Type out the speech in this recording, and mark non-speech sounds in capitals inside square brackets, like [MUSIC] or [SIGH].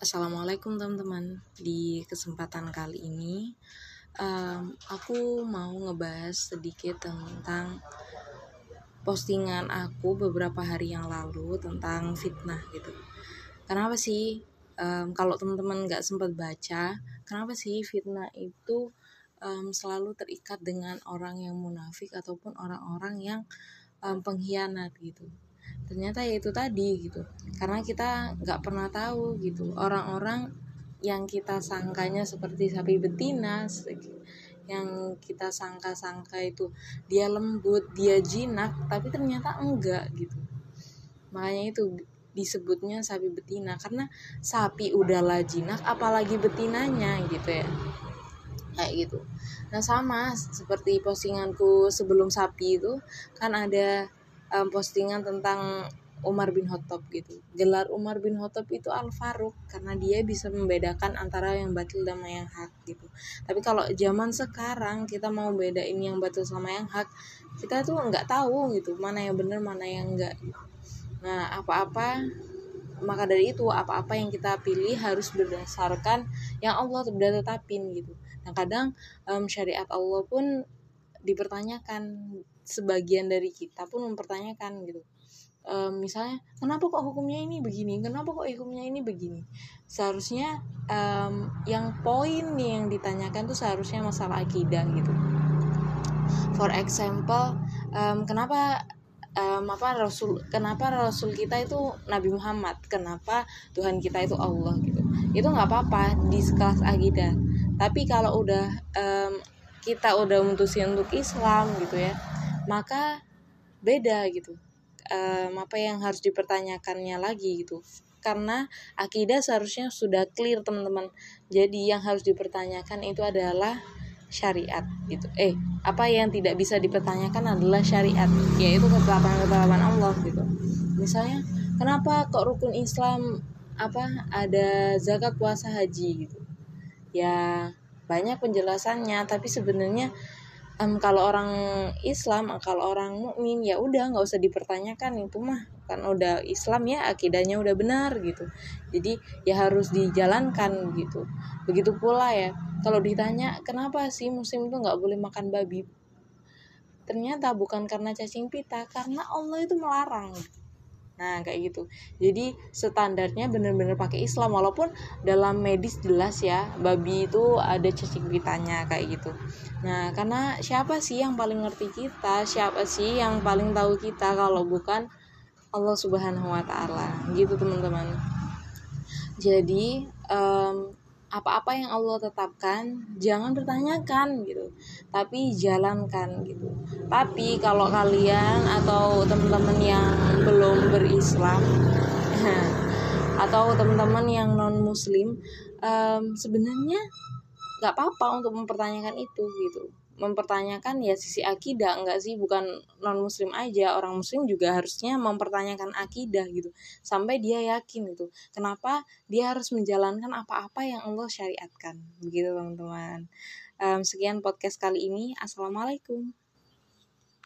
Assalamualaikum teman-teman. Di kesempatan kali ini, um, aku mau ngebahas sedikit tentang postingan aku beberapa hari yang lalu tentang fitnah gitu. Kenapa sih um, kalau teman-teman nggak sempat baca, kenapa sih fitnah itu um, selalu terikat dengan orang yang munafik ataupun orang-orang yang um, pengkhianat gitu? Ternyata ya itu tadi gitu. Karena kita nggak pernah tahu gitu. Orang-orang yang kita sangkanya seperti sapi betina yang kita sangka-sangka itu dia lembut dia jinak tapi ternyata enggak gitu. Makanya itu disebutnya sapi betina. Karena sapi udahlah jinak apalagi betinanya gitu ya. Kayak gitu. Nah sama seperti postinganku sebelum sapi itu kan ada um, postingan tentang Umar bin Khattab gitu. Gelar Umar bin Khattab itu Al Faruq karena dia bisa membedakan antara yang batil dan yang hak gitu. Tapi kalau zaman sekarang kita mau bedain yang batil sama yang hak, kita tuh nggak tahu gitu mana yang benar mana yang enggak. Nah apa-apa maka dari itu apa-apa yang kita pilih harus berdasarkan yang Allah sudah tetapin gitu. Nah kadang um, syariat Allah pun dipertanyakan sebagian dari kita pun mempertanyakan gitu. Um, misalnya kenapa kok hukumnya ini begini? Kenapa kok hukumnya ini begini? Seharusnya um, yang poin yang ditanyakan tuh seharusnya masalah akidah gitu. For example um, kenapa um, apa rasul kenapa rasul kita itu Nabi Muhammad? Kenapa Tuhan kita itu Allah gitu? Itu nggak apa-apa di kelas akidah. Tapi kalau udah um, kita udah memutusin untuk Islam gitu ya maka beda gitu. Um, apa yang harus dipertanyakannya lagi gitu. Karena akidah seharusnya sudah clear teman-teman. Jadi yang harus dipertanyakan itu adalah syariat gitu. Eh apa yang tidak bisa dipertanyakan adalah syariat yaitu ketetapan-ketetapan Allah gitu. Misalnya kenapa kok rukun Islam apa ada zakat puasa haji gitu? Ya banyak penjelasannya tapi sebenarnya um, kalau orang Islam kalau orang mukmin ya udah nggak usah dipertanyakan. Itu mah kan udah Islam ya akidahnya udah benar gitu. Jadi ya harus dijalankan gitu. Begitu pula ya kalau ditanya kenapa sih muslim itu nggak boleh makan babi? Ternyata bukan karena cacing pita karena Allah itu melarang Nah, kayak gitu. Jadi standarnya bener-bener pakai Islam walaupun dalam medis jelas ya, babi itu ada cacing pitanya kayak gitu. Nah, karena siapa sih yang paling ngerti kita? Siapa sih yang paling tahu kita kalau bukan Allah Subhanahu wa taala. Gitu, teman-teman. Jadi, um, apa-apa yang Allah tetapkan jangan bertanyakan gitu. Tapi jalankan gitu. Tapi kalau kalian atau teman-teman yang belum berislam [LAUGHS] atau teman-teman yang non muslim um, sebenarnya nggak apa-apa untuk mempertanyakan itu gitu mempertanyakan ya sisi akidah. Enggak sih bukan non muslim aja. Orang muslim juga harusnya mempertanyakan akidah gitu. Sampai dia yakin gitu. Kenapa dia harus menjalankan apa-apa yang Allah syariatkan? Begitu teman-teman. Um, sekian podcast kali ini. Assalamualaikum